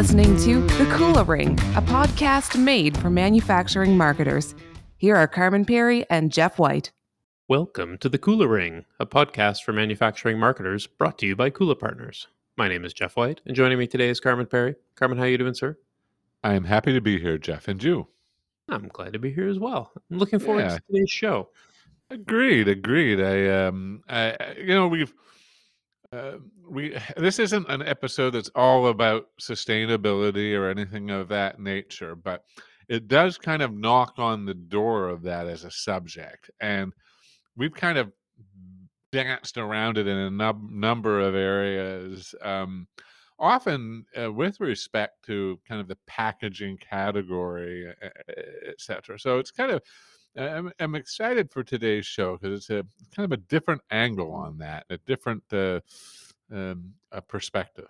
listening to The Kula Ring, a podcast made for manufacturing marketers. Here are Carmen Perry and Jeff White. Welcome to The Kula Ring, a podcast for manufacturing marketers brought to you by Kula Partners. My name is Jeff White, and joining me today is Carmen Perry. Carmen, how you doing, sir? I am happy to be here, Jeff, and you. I'm glad to be here as well. I'm looking forward Yeah. to today's show. Agreed, agreed. I um I I- you know we've uh, we this isn't an episode that's all about sustainability or anything of that nature, but it does kind of knock on the door of that as a subject. And we've kind of danced around it in a num- number of areas. Um often uh, with respect to kind of the packaging category, et cetera. So it's kind of I'm, I'm excited for today's show because it's a kind of a different angle on that, a different uh, um, uh perspective.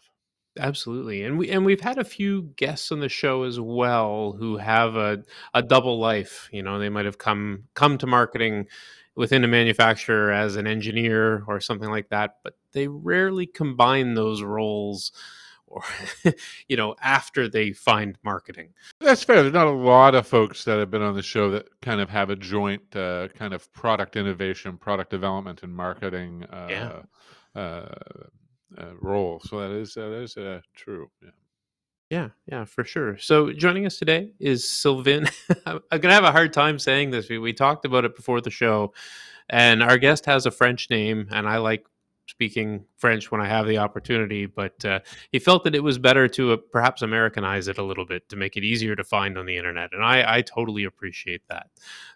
Absolutely, and we and we've had a few guests on the show as well who have a a double life. You know, they might have come come to marketing within a manufacturer as an engineer or something like that, but they rarely combine those roles, or you know, after they find marketing. That's fair. There's not a lot of folks that have been on the show that kind of have a joint uh, kind of product innovation, product development, and marketing uh, Yeah. uh, uh, role. So that is that is uh, true. Yeah. Yeah, yeah, for sure. So joining us today is Sylvain. I'm gonna have a hard time saying this. We, we talked about it before the show, and our guest has a French name, and I like speaking French when I have the opportunity. But uh, he felt that it was better to uh, perhaps Americanize it a little bit to make it easier to find on the internet, and I, I totally appreciate that.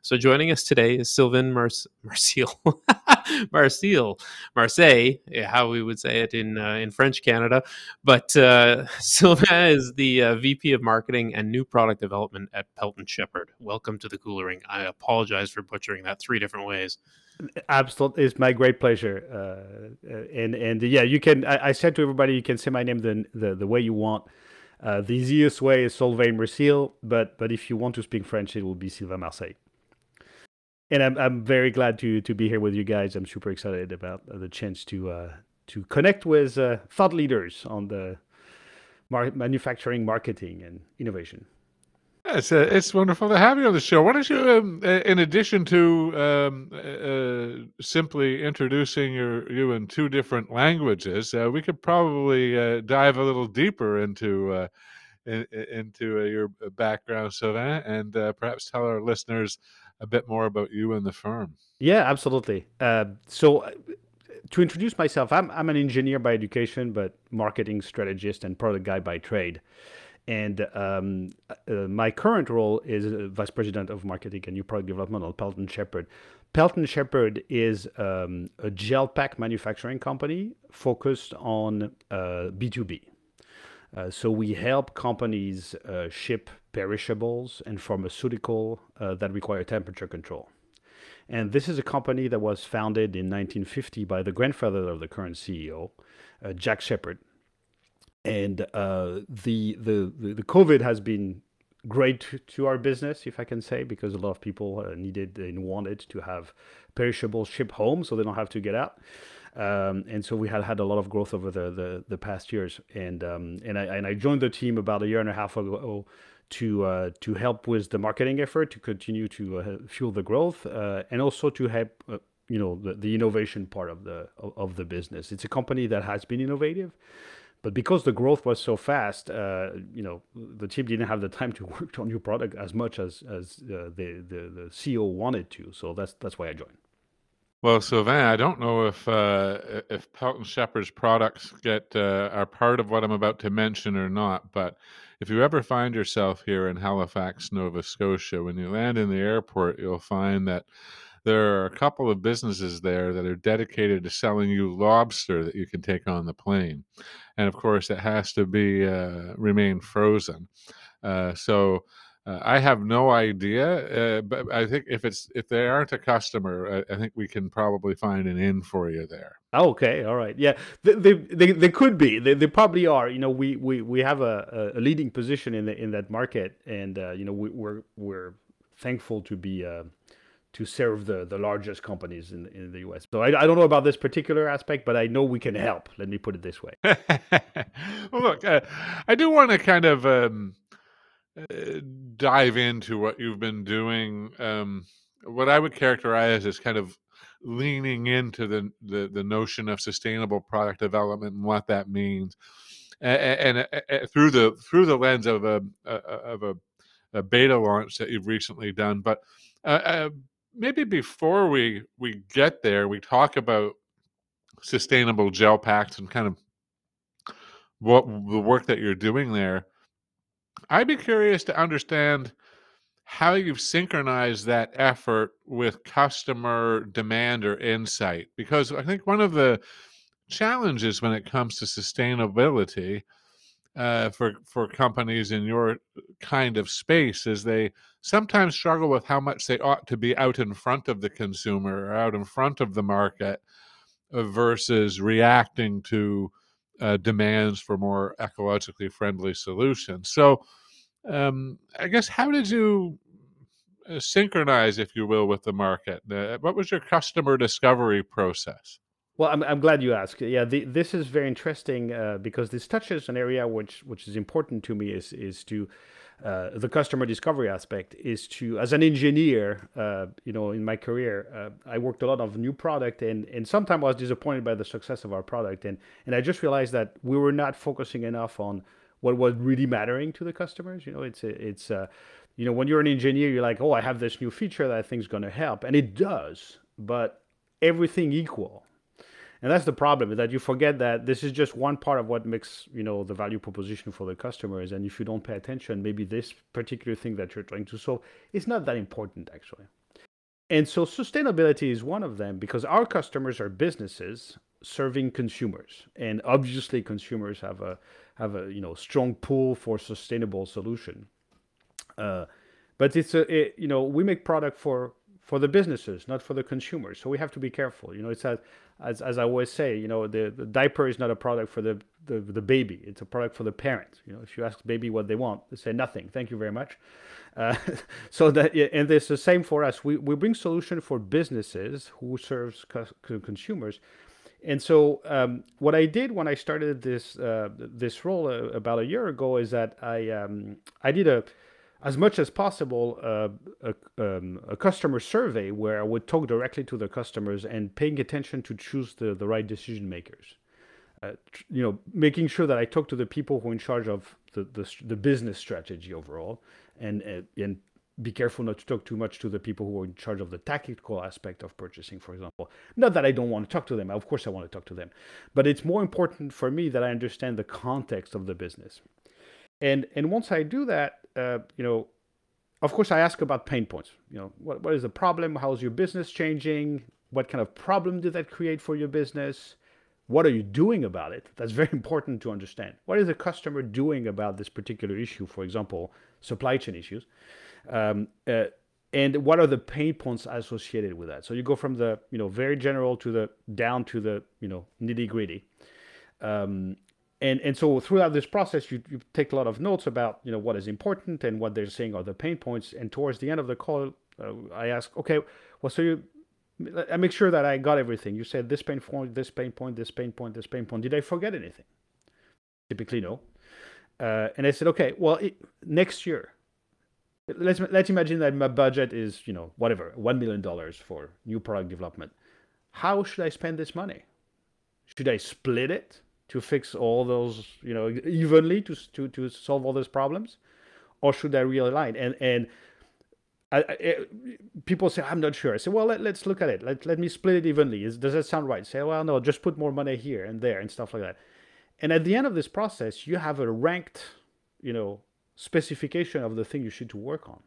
So joining us today is Sylvain Marc- Marcil, Marcil, Marseille, how we would say it in uh, in French Canada. But uh, Sylvain is the uh, VP of Marketing and New Product Development at Pelton Shepherd. Welcome to the Kula Ring. I apologize for butchering that three different ways. Absolutely, it's my great pleasure. Uh, uh, and and yeah, you can. I, I said to everybody, you can say my name the the, the way you want. Uh, the easiest way is Solveig Marcil, but but if you want to speak French, it will be Sylvain Marseille. And I'm I'm very glad to to be here with you guys. I'm super excited about the chance to uh, to connect with uh, thought leaders on the mar- manufacturing, marketing, and innovation. It's, uh, it's wonderful to have you on the show. Why don't you, um, uh, in addition to um, uh, uh, simply introducing your, you in two different languages, uh, we could probably uh, dive a little deeper into in, in- into your background, Sylvain, and perhaps tell our listeners a bit more about you and the firm. Yeah, absolutely. So, to introduce myself, I'm, I'm an engineer by education, but marketing strategist and product guy by trade. And um, uh, my current role is uh, vice president of marketing and new product development on Pelton Shepherd. Pelton Shepherd is um, a gel pack manufacturing company focused on uh, B2B. Uh, so we help companies uh, ship perishables and pharmaceutical uh, that require temperature control. And this is a company that was founded in 1950 by the grandfather of the current CEO, uh, Jack Shepherd. And uh, the, the, the COVID has been great to, our business, if I can say, because a lot of people uh, needed and wanted to have perishable shipped home so they don't have to get out. Um, and so we had had a lot of growth over the, the, the past years. And um, and I and I joined the team about a year and a half ago to uh, to help with the marketing effort to continue to uh, fuel the growth uh, and also to help uh, you know the, the innovation part of the of the business. It's a company that has been innovative. But because the growth was so fast, uh, you know, the team didn't have the time to work on new product as much as as uh, the, the the CEO wanted to. So that's that's why I joined. Well, Sylvain, I don't know if uh, if Pelton Shepherd's products get uh, are part of what I'm about to mention or not, but if you ever find yourself here in Halifax, Nova Scotia, when you land in the airport, you'll find that there are a couple of businesses there that are dedicated to selling you lobster that you can take on the plane, and of course, it has to be uh, remain frozen. Uh, so uh, I have no idea, uh, but I think if it's if they aren't a customer, I, I think we can probably find an in for you there. Okay, all right, yeah, they they, they, they could be, they, they probably are. You know, we we, we have a, a leading position in the in that market, and uh, you know we, we're we're thankful to be uh, to serve the, the largest companies in, in the US. So I, I don't know about this particular aspect, but I know we can help. Let me put it this way. well, look, uh, I do want to kind of um, uh, dive into what you've been doing. Um, what I would characterize as kind of leaning into the, the, the notion of sustainable product development and what that means, and, and, and through the through the lens of a, a of a, a, beta launch that you've recently done. But uh, uh, maybe before we we get there, we talk about sustainable gel packs and kind of what the work that you're doing there. I'd be curious to understand how you've synchronized that effort with customer demand or insight because I think one of the challenges when it comes to sustainability uh, for for companies in your kind of space is they sometimes struggle with how much they ought to be out in front of the consumer or out in front of the market uh, versus reacting to uh, demands for more ecologically friendly solutions. So, um, I guess how did you uh, synchronize, if you will, with the market? Uh, what was your customer discovery process? Well, I'm, I'm glad you asked. Yeah, the, this is very interesting uh, because this touches an area which which is important to me is is to uh, the customer discovery aspect is to as an engineer, uh, you know, in my career, uh, I worked a lot of new product and and sometimes I was disappointed by the success of our product and and I just realized that we were not focusing enough on what was really mattering to the customers. You know, it's it's uh, you know when you're an engineer, you're like, oh, I have this new feature that I think is going to help, and it does, but everything equal and that's the problem is that you forget that this is just one part of what makes you know the value proposition for the customers and if you don't pay attention maybe this particular thing that you're trying to solve is not that important actually and so sustainability is one of them because our customers are businesses serving consumers and obviously consumers have a have a you know strong pull for sustainable solution uh, but it's a it, you know we make product for for the businesses, not for the consumers. So we have to be careful. You know, it's as as, as I always say, you know, the, the diaper is not a product for the, the, the baby. It's a product for the parent. You know, if you ask baby what they want, they say nothing. Thank you very much. Uh, so that and it's the same for us. We we bring solution for businesses who serves consumers. And so, um, what I did when I started this uh, this role uh, about a year ago is that I um, I did a as much as possible uh, a, um, a, customer survey where I would talk directly to the customers and paying attention to choose the, the right decision makers. Uh, you know, making sure that I talk to the people who are in charge of the, the, the business strategy overall and, uh, and be careful not to talk too much to the people who are in charge of the tactical aspect of purchasing, for example. Not that I don't want to talk to them, of course I want to talk to them, but it's more important for me that I understand the context of the business. And and once I do that, uh, you know, of course, I ask about pain points. You know, what, what is the problem? How's your business changing? What kind of problem did that create for your business? What are you doing about it? That's very important to understand. What is the customer doing about this particular issue? For example, supply chain issues. Um, uh, and what are the pain points associated with that? So you go from the you know very general to the down to the you know nitty gritty. Um, and and so throughout this process you, you take a lot of notes about you know what is important and what they're saying are the pain points. And towards the end of the call uh, i ask okay well so you i make sure that i got everything. You said this pain point this pain point this pain point this pain point. Did i forget anything? Typically no. Uh, and i said okay well it, next year let's let's imagine that my budget is you know whatever one million dollars for new product development. How should i spend this money? Should i split it to fix all those, you know, evenly to to to solve all those problems, or should I realign? And and I, I, eh, people say I'm not sure. I say, well, let, us look at it. Let let me split it evenly. Is, does that sound right? Say, well, no, just put more money here and there and stuff like that. And at the end of this process, you have a ranked, you know, specification of the thing you should to work on.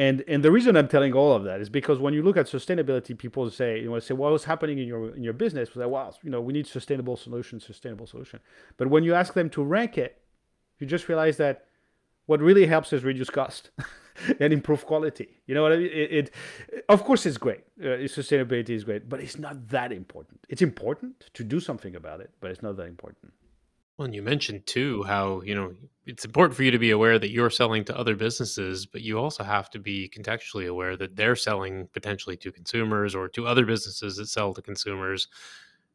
And and the reason I'm telling all of that is because when you look at sustainability, people say, you know, say, well, what's happening in your in your business? We say, well, you know, we need sustainable solution, sustainable solution. But when you ask them to rank it, you just realize that what really helps is reduce cost and improve quality. You know what I mean? It, it of course, it's great. Uh, sustainability is great, but it's not that important. It's important to do something about it, but it's not that important. Well, and you mentioned too how, you know, it's important for you to be aware that you're selling to other businesses, but you also have to be contextually aware that they're selling potentially to consumers or to other businesses that sell to consumers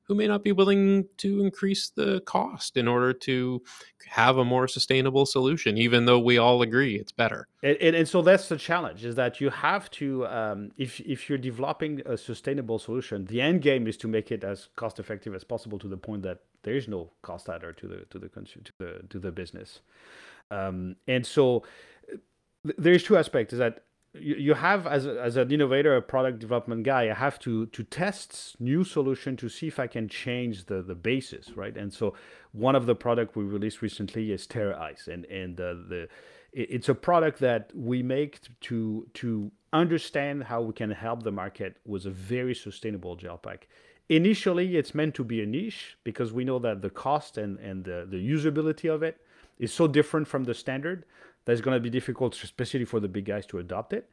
who may not be willing to increase the cost in order to have a more sustainable solution, even though we all agree it's better. And, and, and so that's the challenge is that you have to, um, if, if you're developing a sustainable solution, the end game is to make it as cost effective as possible to the point that there is no cost adder to the to the to the to the business. Um, and so there's two aspects is that you, you have as, as an innovator a product development guy i have to to test new solution to see if i can change the the basis right? And so one of the product we released recently is terra ice. And and uh, the it's a product that we make to to understand how we can help the market with a very sustainable gel pack. Initially it's meant to be a niche because we know that the cost and and the, the usability of it is so different from the standard that's going to be difficult, especially for the big guys, to adopt it.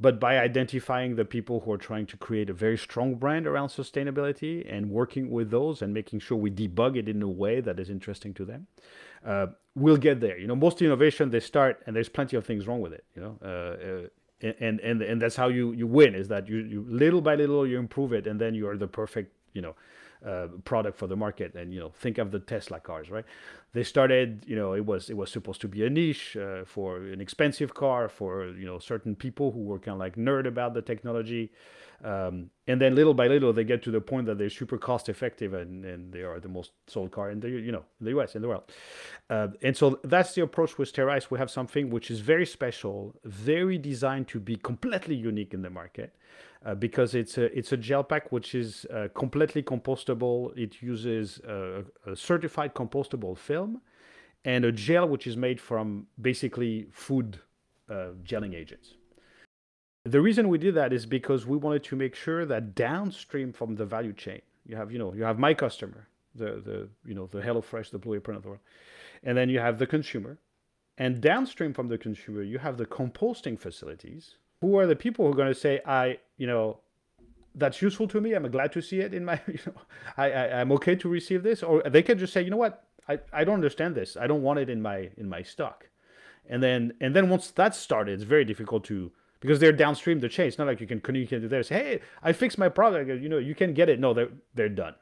But by identifying the people who are trying to create a very strong brand around sustainability and working with those and making sure we debug it in a way that is interesting to them, uh, we'll get there. You know, most innovation they start and there's plenty of things wrong with it. You know, uh, uh, and and and that's how you you win is that you you little by little you improve it and then you are the perfect you know uh, product for the market. And you know, think of the Tesla cars, right? They started, you know, it was it was supposed to be a niche uh, for an expensive car for you know certain people who were kind of like nerd about the technology. Um, and then little by little, they get to the point that they're super cost effective and, and they are the most sold car in the you know the U.S. in the world. Uh, and so that's the approach with Terra We have something which is very special, very designed to be completely unique in the market. Uh, because it's a it's a gel pack which is uh, completely compostable. It uses a, a, certified compostable film and a gel which is made from basically food uh, gelling agents. The reason we did that is because we wanted to make sure that downstream from the value chain, you have you know you have my customer, the the you know the HelloFresh, the Blue Apron of the world, and then you have the consumer, and downstream from the consumer you have the composting facilities who are the people who are going to say, I, you know, that's useful to me. I'm glad to see it in my, you know, I, I I'm okay to receive this, or they can just say, you know what, I, I don't understand this. I don't want it in my in my stock, and then and then once that's started, it's very difficult to because they're downstream the chain. It's not like you can communicate to them. Say, hey, I fixed my product. You know, you can get it. No, they're they're done,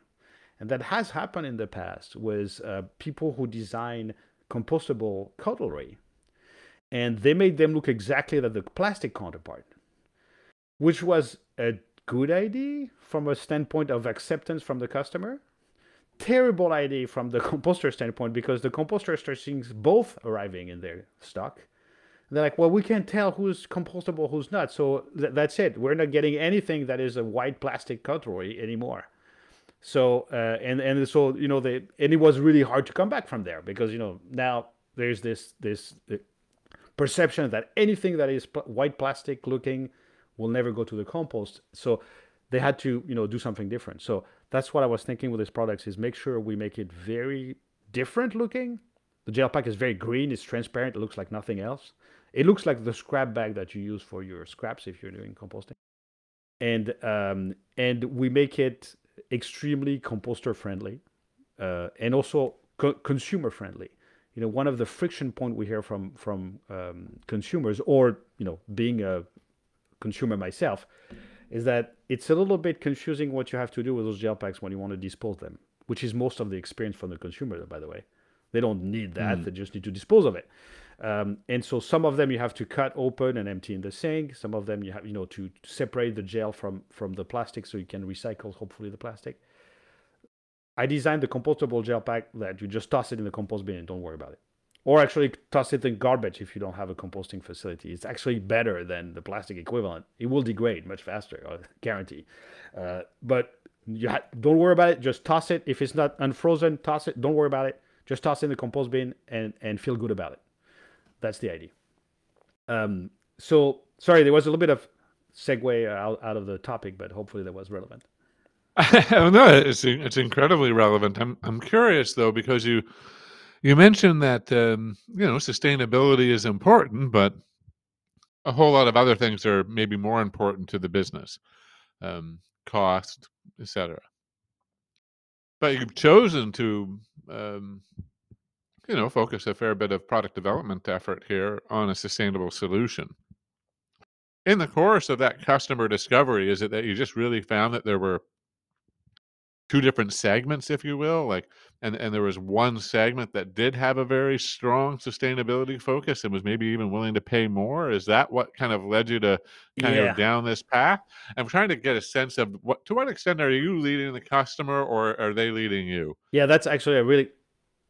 and that has happened in the past with uh, people who design compostable cutlery and they made them look exactly like the plastic counterpart, which was a good idea from a standpoint of acceptance from the customer. Terrible idea from the composter standpoint because the composter starts seeing both arriving in their stock. They're like, well, we can't tell who's compostable, who's not. So th- that's it. We're not getting anything that is a white plastic cutlery anymore. So uh, and and so you know they and it was really hard to come back from there because you know now there's this this perception that anything that is pl- white plastic looking will never go to the compost. So they had to, you know, do something different. So that's what I was thinking with these products is make sure we make it very different looking. The gel pack is very green, it's transparent, it looks like nothing else. It looks like the scrap bag that you use for your scraps if you're doing composting. And um, and we make it extremely composter friendly uh, and also co- consumer friendly you know one of the friction point we hear from from um, consumers or you know being a consumer myself is that it's a little bit confusing what you have to do with those gel packs when you want to dispose them which is most of the experience from the consumer by the way. They don't need that. Mm. they just need to dispose of it. Um, and so some of them you have to cut open and empty in the sink. Some of them you have you know to separate the gel from from the plastic so you can recycle hopefully the plastic I designed the compostable gel pack that you just toss it in the compost bin and don't worry about it. Or actually toss it in garbage if you don't have a composting facility. It's actually better than the plastic equivalent. It will degrade much faster, I guarantee. Uh, but you ha- don't worry about it. Just toss it. If it's not unfrozen, toss it. Don't worry about it. Just toss it in the compost bin and, and feel good about it. That's the idea. Um, so, sorry, there was a little bit of segue out, out of the topic, but hopefully that was relevant. no, it's it's incredibly relevant. I'm I'm curious though because you you mentioned that um, you know sustainability is important, but a whole lot of other things are maybe more important to the business, um, cost, etc. But you've chosen to um, you know, focus a fair bit of product development effort here on a sustainable solution. In the course of that customer discovery, is it that you just really found that there were two different segments, if you will, like, and and there was one segment that did have a very strong sustainability focus and was maybe even willing to pay more? Is that what kind of led you to kind Yeah. of down this path? I'm trying to get a sense of what to what extent are you leading the customer or are they leading you? Yeah, that's actually a really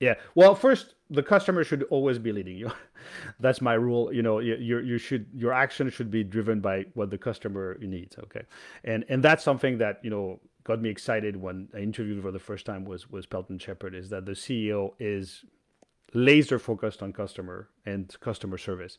yeah. Well, first, the customer should always be leading you. That's my rule. You know, you you you should your action should be driven by what the customer needs. Okay, and and that's something that you know got me excited when I interviewed for the first time was was Pelton Shepherd. Is that the CEO is laser focused on customer and customer service,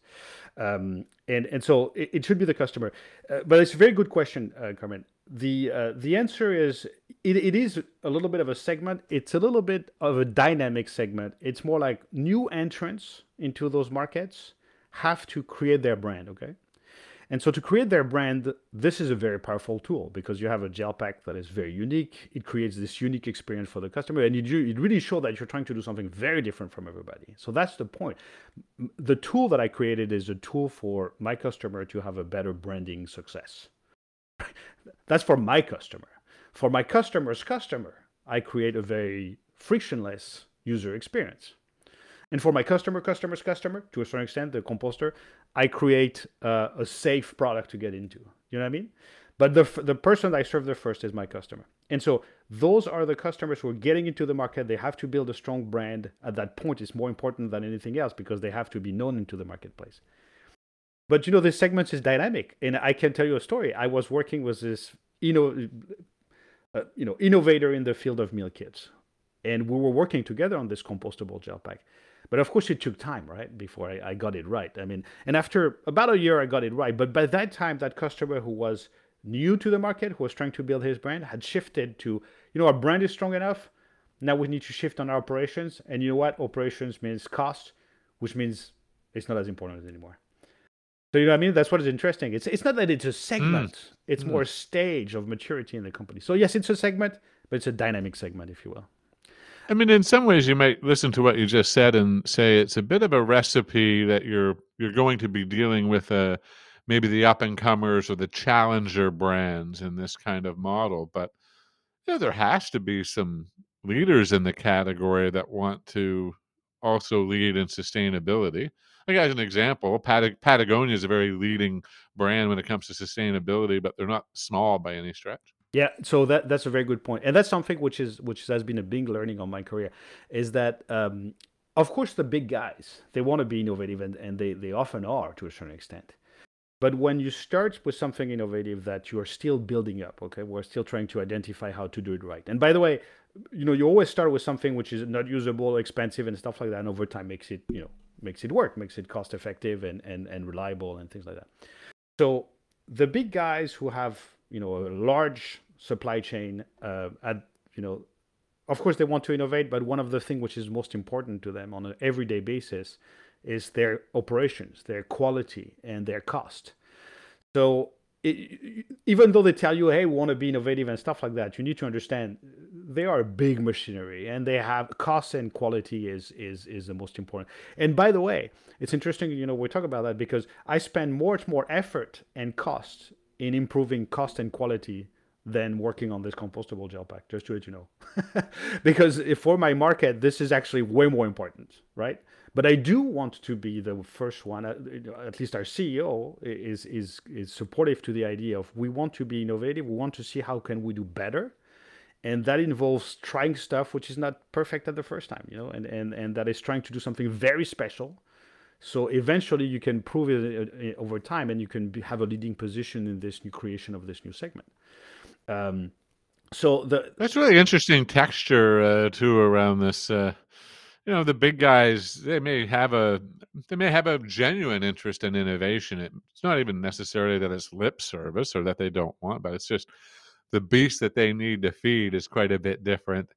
um, and and so it, it should be the customer. Uh, but it's a very good question, uh, Carmen. The uh, the answer is it, it is a little bit of a segment. It's a little bit of a dynamic segment. It's more like new entrants into those markets have to create their brand. Okay, and so to create their brand, this is a very powerful tool because you have a gel pack that is very unique. It creates this unique experience for the customer, and you it really shows that you're trying to do something very different from everybody. So that's the point. The tool that I created is a tool for my customer to have a better branding success. That's for my customer. For my customer's customer, I create a very frictionless user experience. And for my customer, customer's customer, to a certain extent, the composter, I create uh, a safe product to get into. You know what I mean? But the, the person I serve the first is my customer. And so those are the customers who are getting into the market. They have to build a strong brand. At that point, it's more important than anything else because they have to be known into the marketplace. But you know, this segment is dynamic, and I can tell you a story. I was working with this, you know, uh, you know, innovator in the field of meal kits, and we were working together on this compostable gel pack. But of course, it took time, right, before I, I got it right. I mean, and after about a year, I got it right. But by that time, that customer who was new to the market, who was trying to build his brand, had shifted to, you know, our brand is strong enough. Now we need to shift on our operations, and you know what? Operations means cost, which means it's not as important anymore. So you know what I mean? That's what is interesting. It's it's not that it's a segment; mm. it's mm. more a stage of maturity in the company. So yes, it's a segment, but it's a dynamic segment, if you will. I mean, in some ways, you might listen to what you just said and say it's a bit of a recipe that you're you're going to be dealing with uh, maybe the up and comers or the challenger brands in this kind of model. But you know, there has to be some leaders in the category that want to also lead in sustainability. Like as an example, Pat- Patagonia is a very leading brand when it comes to sustainability, but they're not small by any stretch. Yeah, so that that's a very good point, and that's something which is which has been a big learning on my career, is that um, of course the big guys they want to be innovative and, and they they often are to a certain extent, but when you start with something innovative that you are still building up, okay, we're still trying to identify how to do it right. And by the way, you know you always start with something which is not usable, expensive, and stuff like that, and over time makes it you know makes it work, makes it cost effective and and and reliable and things like that. So the big guys who have you know a large supply chain uh, at you know of course they want to innovate but one of the things which is most important to them on an everyday basis is their operations their quality and their cost. So it, even though they tell you hey we want to be innovative and stuff like that you need to understand they are a big machinery and they have cost and quality is is is the most important. And by the way it's interesting you know we talk about that because i spend much more effort and cost in improving cost and quality than working on this compostable gel pack just to let you know. Because for my market this is actually way more important right? But i do want to be the first one at, at least our ceo is is is supportive to the idea of we want to be innovative we want to see how can we do better. And that involves trying stuff which is not perfect at the first time you know and and, and that is trying to do something very special so eventually you can prove it uh, over time and you can be, have a leading position in this new creation of this new segment um, so the That's really interesting texture uh, too around this. Uh, you know, the big guys they may have a they may have a genuine interest in innovation. It, it's not even necessarily that it's lip service or that they don't want, but it's just the beast that they need to feed is quite a bit different.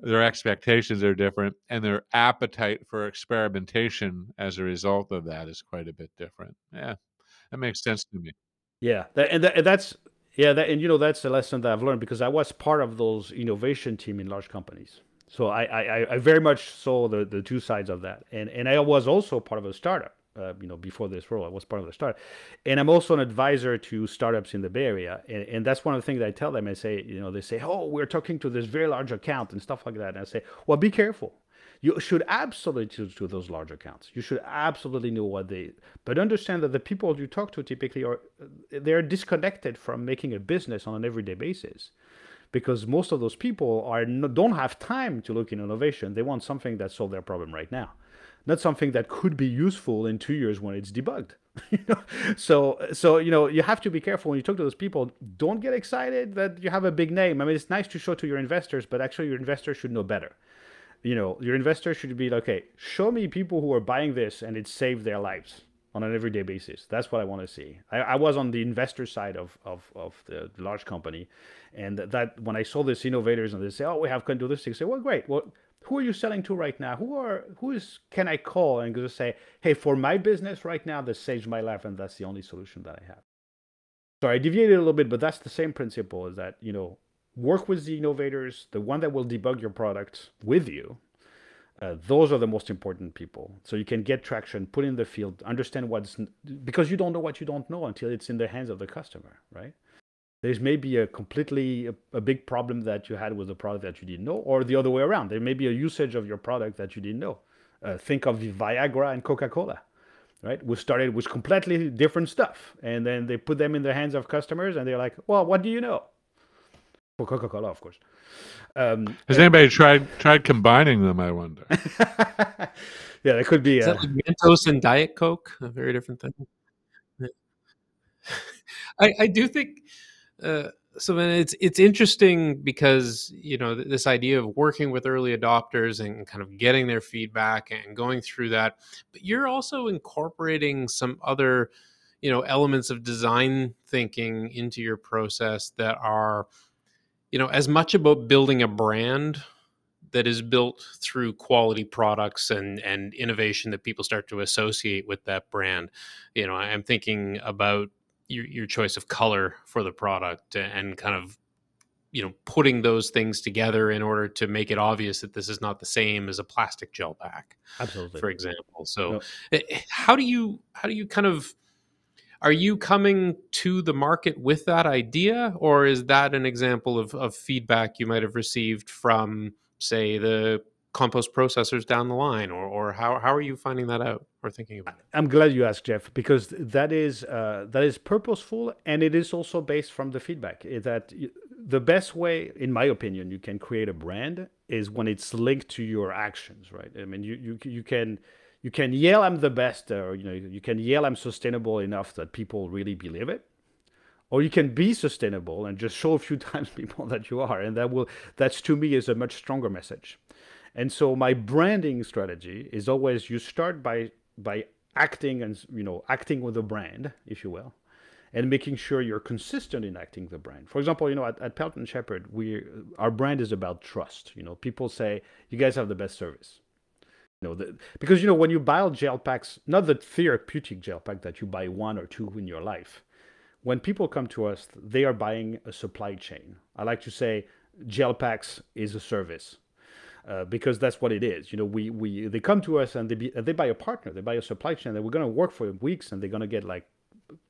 Their expectations are different, and their appetite for experimentation as a result of that is quite a bit different. Yeah, that makes sense to me. Yeah, that, and, that, and that's yeah, that, and you know that's the lesson that I've learned because I was part of those innovation team in large companies, So I, I, I very much saw the, the two sides of that. And, and I was also part of a startup. Uh, you know, before this role, I was part of the startup, and I'm also an advisor to startups in the Bay Area, and, and that's one of the things I tell them. I say, you know, they say, oh, we're talking to this very large account and stuff like that, and I say, well, be careful. You should absolutely to those large accounts. You should absolutely know what they, but understand that the people you talk to typically are they're disconnected from making a business on an everyday basis because most of those people are don't have time to look in innovation. They want something that solves their problem right now not something that could be useful in two years when it's debugged. you know? So so you know you have to be careful when you talk to those people. Don't get excited that you have a big name. I mean, it's nice to show to your investors, but actually your investors should know better. You know, your investors should be like, okay, show me people who are buying this and it saved their lives on an everyday basis. That's what I want to see. I, I was on the investor side of, of, of the large company. And that when I saw these innovators and they say, oh, we have can do this, they say, well, great. Well, who are you selling to right now? Who are who is can I call and just say, hey, for my business right now, this saves my life, and that's the only solution that I have. So I deviated a little bit, but that's the same principle: is that you know work with the innovators, the one that will debug your product with you. Uh, those are the most important people. So you can get traction, put in the field, understand what's because you don't know what you don't know until it's in the hands of the customer, right? There's maybe a completely a, a, big problem that you had with a product that you didn't know or the other way around. There may be a usage of your product that you didn't know. Uh, think of the viagra and coca-cola right? We started with completely different stuff and then they put them in the hands of customers and they're like well what do you know? For coca-cola of course. Um, has anybody tried tried combining them i wonder? Yeah it could be Is uh, like mentos and diet coke? A very different thing. I, I do think uh, so then it's it's interesting because you know this idea of working with early adopters and kind of getting their feedback and going through that but you're also incorporating some other you know elements of design thinking into your process that are you know as much about building a brand that is built through quality products and and innovation that people start to associate with that brand. You know i'm thinking about your, your choice of color for the product and kind of you know putting those things together in order to make it obvious that this is not the same as a plastic gel pack absolutely for example so no. Eh, eh, how do you how do you kind of are you coming to the market with that idea or is that an example of, of feedback you might have received from say the compost processors down the line or, or how, how are you finding that out or thinking about it? I'm glad you asked jeff because that is uh, that is purposeful and it is also based from the feedback that the best way in my opinion you can create a brand is when it's linked to your actions right? I mean you you, you can you can yell i'm the best or you know you can yell i'm sustainable enough that people really believe it or you can be sustainable and just show a few times people that you are and that will that's to me is a much stronger message and so my branding strategy is always you start by by acting and you know acting with a brand, if you will, and making sure you're consistent in acting the brand. For example, you know at, at Pelton Shepherd, we our brand is about trust. You know, people say you guys have the best service. You know, the, because you know when you buy gel packs, not the therapeutic gel pack that you buy one or two in your life. When people come to us, they are buying a supply chain. I like to say gel packs is a service uh, because that's what it is. You know, we, we they come to us and they be, they buy a partner, they buy a supply chain that we're going to work for weeks and they're going to get like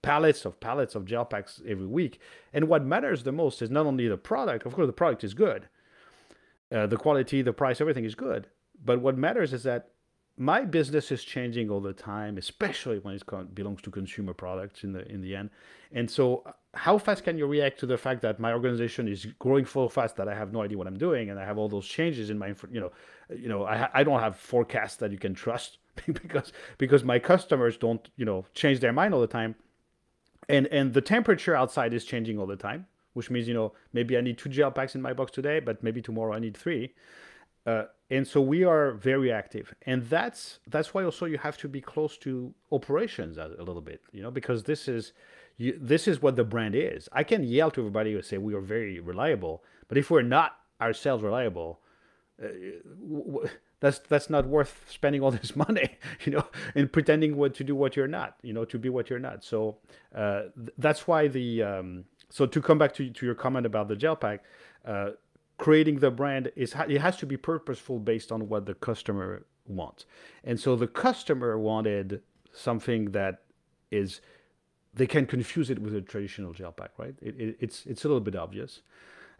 pallets of pallets of gel packs every week. And what matters the most is not only the product. Of course, the product is good, uh, the quality, the price, everything is good. But what matters is that my business is changing all the time, especially when it belongs to consumer products in the in the end. And so, how fast can you react to the fact that my organization is growing so fast that I have no idea what I'm doing, and I have all those changes in my, you know, you know, I I don't have forecasts that you can trust because because my customers don't, you know, change their mind all the time, and and the temperature outside is changing all the time, which means you know maybe I need two gel packs in my box today, but maybe tomorrow I need three. Uh, and so we are very active. And that's that's why also you have to be close to operations a, a little bit you know because this is you, this is what the brand is. I can yell to everybody and say we are very reliable but if we're not ourselves reliable uh, w- that's that's not worth spending all this money you know and pretending what to do what you're not you know to be what you're not. So uh, th- that's why the um, so to come back to, to your comment about the gel pack uh, creating the brand is it has to be purposeful based on what the customer wants. And so the customer wanted something that is they can confuse it with a traditional gel pack, right? It, it, it's it's a little bit obvious.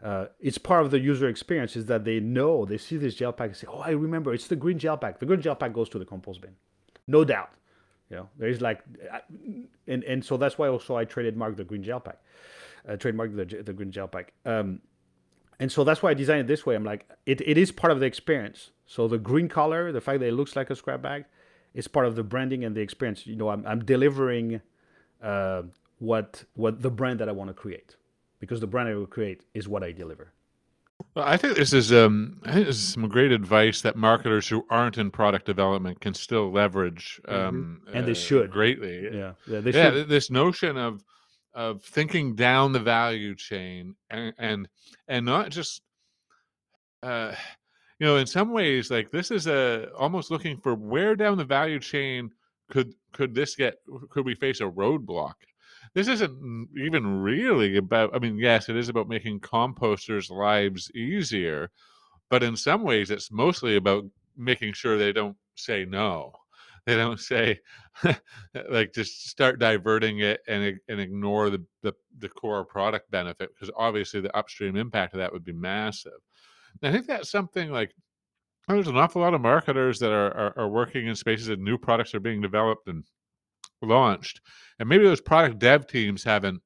Uh, it's part of the user experience is that they know they see this gel pack and say, "Oh, I remember, it's the green gel pack. The green gel pack goes to the compost bin, no doubt." You know, there's like, and and so that's why also I trademarked the green gel pack, uh, trademarked the the green gel pack. Um, and so that's why I designed it this way. I'm like, it, it is part of the experience. So the green color, the fact that it looks like a scrap bag, is part of the branding and the experience. You know, I'm, I'm delivering uh, what what the brand that I want to create, because the brand I will create is what I deliver. Well, I think this is um, I think this is some great advice that marketers who aren't in product development can still leverage, um, mm-hmm. and they uh, should greatly. Yeah, yeah, they yeah. This notion of of thinking down the value chain and and, and not just uh, you know in some ways like this is a almost looking for where down the value chain could could this get could we face a roadblock? This isn't even really about i mean yes it is about making composters lives easier but in some ways it's mostly about making sure they don't say no they don't say like just start diverting it and and ignore the the, the core product benefit because obviously the upstream impact of that would be massive. And I think that's something like there's an awful lot of marketers that are, are, are working in spaces that new products are being developed and launched, and maybe those product dev teams haven't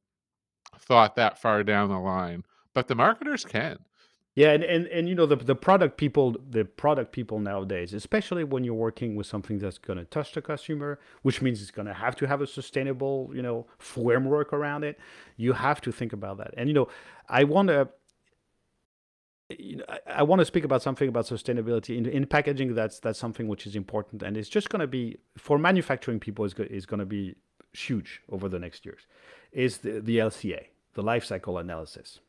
thought that far down the line, but the marketers can. Yeah, and, and, and you know the the product people the product people nowadays, especially when you're working with something that's going to touch the consumer, which means it's going to have to have a sustainable you know framework around it. You have to think about that. And you know, I want to you know, I, I want to speak about something about sustainability in, in packaging. That's that's something which is important, and it's just going to be for manufacturing people is is going to be huge over the next years. Is the, the LCA, the life cycle analysis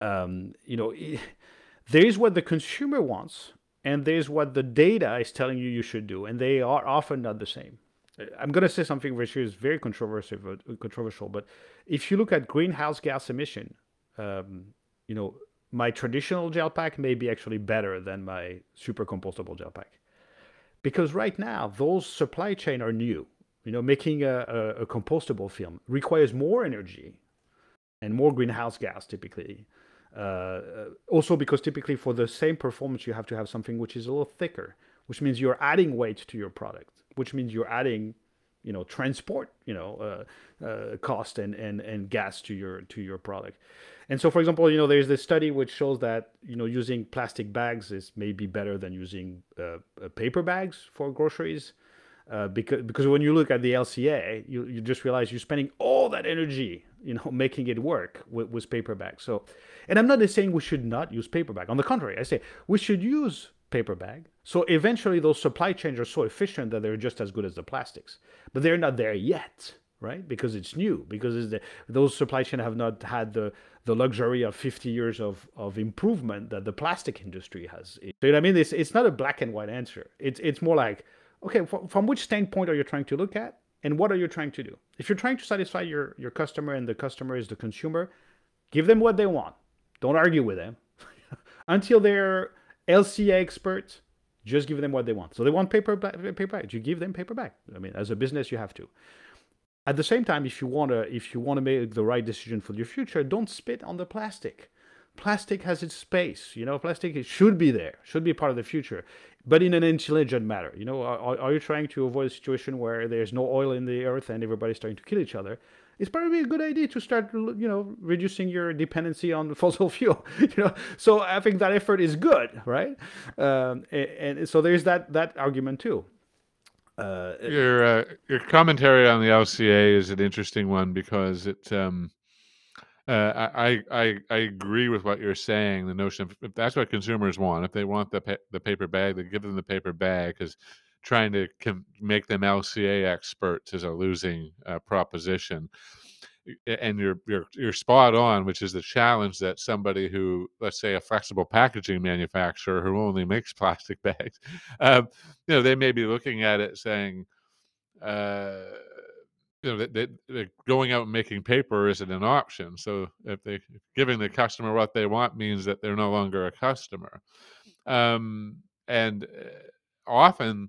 um, you know, there is what the consumer wants, and there's what the data is telling you you should do, and they are often not the same. Uh, I'm going to say something which is very controversial, but controversial. But if you look at greenhouse gas emission, um, you know, my traditional gel pack may be actually better than my super compostable gel pack, because right now those supply chain are new. You know, making a, a, a compostable film requires more energy and more greenhouse gas typically uh, uh, also because typically for the same performance you have to have something which is a little thicker which means you're adding weight to your product which means you're adding you know transport you know uh, uh, cost and, and and gas to your to your product. And so for example you know there's this study which shows that you know using plastic bags is maybe better than using uh, uh paper bags for groceries because because when you look at the LCA, you, you just realize you're spending all that energy, you know, making it work with, with paper bags. So, and I'm not saying we should not use paper bag. On the contrary, I say we should use paper bag. So eventually, those supply chains are so efficient that they're just as good as the plastics, but they're not there yet, right? Because it's new. Because the, those supply chains have not had the the luxury of 50 years of, of improvement that the plastic industry has. So, you know what I mean? It's, it's not a black and white answer. It's, it's more like okay, from which standpoint are you trying to look at and what are you trying to do? If you're trying to satisfy your, your customer and the customer is the consumer, give them what they want. Don't argue with them. Until they're LCA experts, just give them what they want. So they want paper paperback. You give them paperback. I mean, as a business, you have to. At the same time, if you want to if you want to make the right decision for your future, don't spit on the plastic plastic has its space. You know, plastic should be there, should be part of the future, but in an intelligent manner. You know, are, are you trying to avoid a situation where there's no oil in the earth and everybody's trying to kill each other? It's probably a good idea to start, you know, reducing your dependency on fossil fuel. you know, so I think that effort is good, right? Um, and, and so there's that that argument too. Uh, your uh, your commentary on the LCA is an interesting one because it um, uh, I, I I agree with what you're saying. The notion of if that's what consumers want, if they want the pa- the paper bag, they give them the paper bag because trying to com- make them LCA experts is a losing uh, proposition. And you're you're you're spot on, which is the challenge that somebody who, let's say, a flexible packaging manufacturer who only makes plastic bags, um, you know, they may be looking at it saying. Uh, you know they, they, going out and making paper isn't an option. So if they giving the customer what they want means that they're no longer a customer, um, and uh, often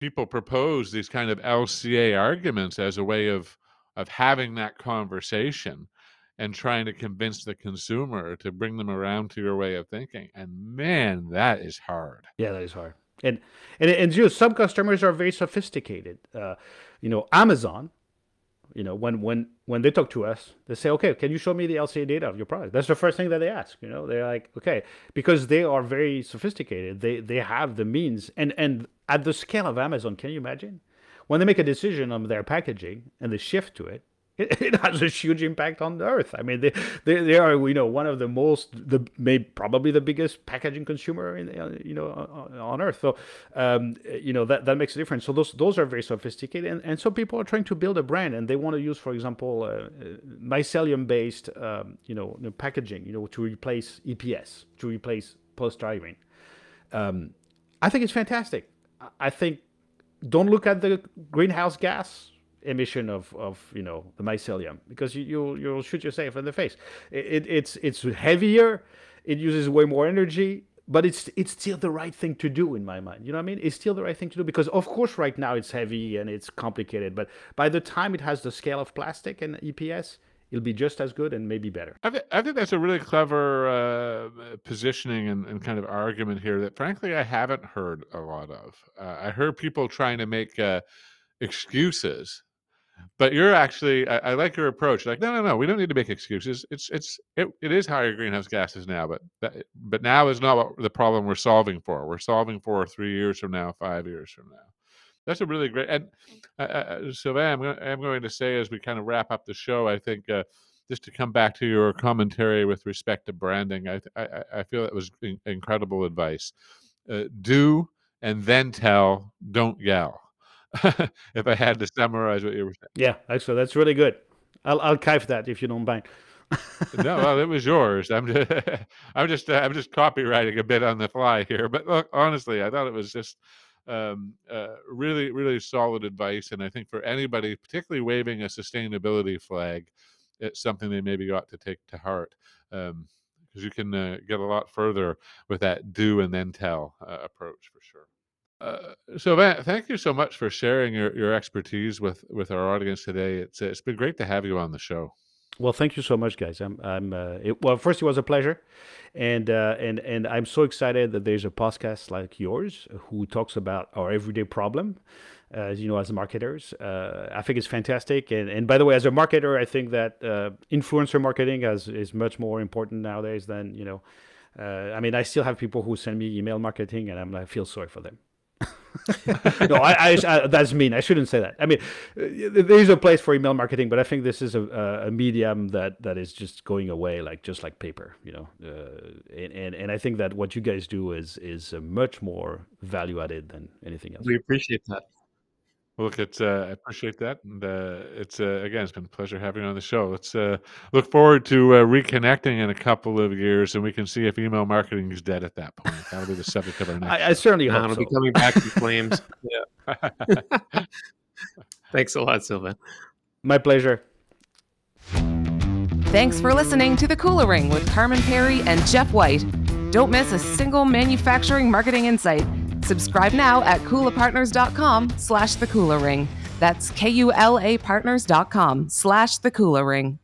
people propose these kind of LCA arguments as a way of of having that conversation and trying to convince the consumer to bring them around to your way of thinking. And man, that is hard. Yeah, that is hard. And and and you know, some customers are very sophisticated. Uh, you know, Amazon. You know, when when when they talk to us, they say, "Okay, can you show me the LCA data of your product?" That's the first thing that they ask. You know, they're like, "Okay," because they are very sophisticated. They they have the means, and and at the scale of Amazon, can you imagine when they make a decision on their packaging and they shift to it? it, has a huge impact on the earth. I mean, they, they, they are, you know, one of the most, the maybe probably the biggest packaging consumer in, uh, you know, on, on earth. So, um, you know, that, that makes a difference. So those, those are very sophisticated. And, and so people are trying to build a brand and they want to use, for example, uh, uh mycelium based, um, you know, packaging, you know, to replace EPS, to replace polystyrene. Um, I think it's fantastic. I think don't look at the greenhouse gas emission of, of you know the mycelium because you you'll, you'll shoot yourself in the face. It, it's it's heavier, it uses way more energy, but it's it's still the right thing to do in my mind. You know what I mean? It's still the right thing to do because of course right now it's heavy and it's complicated, but by the time it has the scale of plastic and EPS, it'll be just as good and maybe better. I, th- I think that's a really clever uh, positioning and, and, kind of argument here that, frankly, I haven't heard a lot of. Uh, I heard people trying to make uh, excuses but you're actually I, I, like your approach like no no no we don't need to make excuses it's it's it, it is higher greenhouse gases now but that, but now is not what the problem we're solving for we're solving for three years from now five years from now. That's a really great and uh, uh, sylvain I'm, going, I'm going to say as we kind of wrap up the show i think uh, just to come back to your commentary with respect to branding i i, I feel that was in, incredible advice. Uh, do and then tell don't yell if I had to summarize what you were saying. Yeah, actually, that's really good. I'll I'll kite that if you don't mind. no, well, it was yours. I'm just, I'm just, uh, I'm just copywriting a bit on the fly here. But look, honestly, I thought it was just um, uh, really, really solid advice. And I think for anybody, particularly waving a sustainability flag, it's something they maybe ought to take to heart. Um, because you can uh, get a lot further with that do and then tell uh, approach for sure. Uh, so, Matt, thank you so much for sharing your, your expertise with, with our audience today. It's it's been great to have you on the show. Well, thank you so much, guys. I'm I'm uh, it, well. First, it was a pleasure, and uh, and and I'm so excited that there's a podcast like yours who talks about our everyday problem. As you know, as marketers, uh, I think it's fantastic. And and by the way, as a marketer, I think that uh, influencer marketing has, is much more important nowadays than you know. I mean, I still have people who send me email marketing, and I'm I feel sorry for them. no, I, I, I, that's mean. I shouldn't say that. I mean, there's a place for email marketing, but I think this is a, a medium that, that is just going away, like just like paper, you know. Uh, and, and and I think that what you guys do is is much more value added than anything else. We appreciate that. Look, it's uh, I appreciate that, and uh, it's uh, again, it's been a pleasure having you on the show. Let's uh, look forward to uh, reconnecting in a couple of years, and we can see if email marketing is dead at that point. That'll be the subject of our next. I, I certainly hope it'll so. be coming back in flames. yeah. Thanks a lot, Sylvain. My pleasure. Thanks for listening to the Kula Ring with Carman Pirie and Jeff White. Don't miss a single manufacturing marketing insight. Subscribe now at kulapartners.com slash the Kula Ring. That's K-U-L-A partners.com slash the Kula Ring.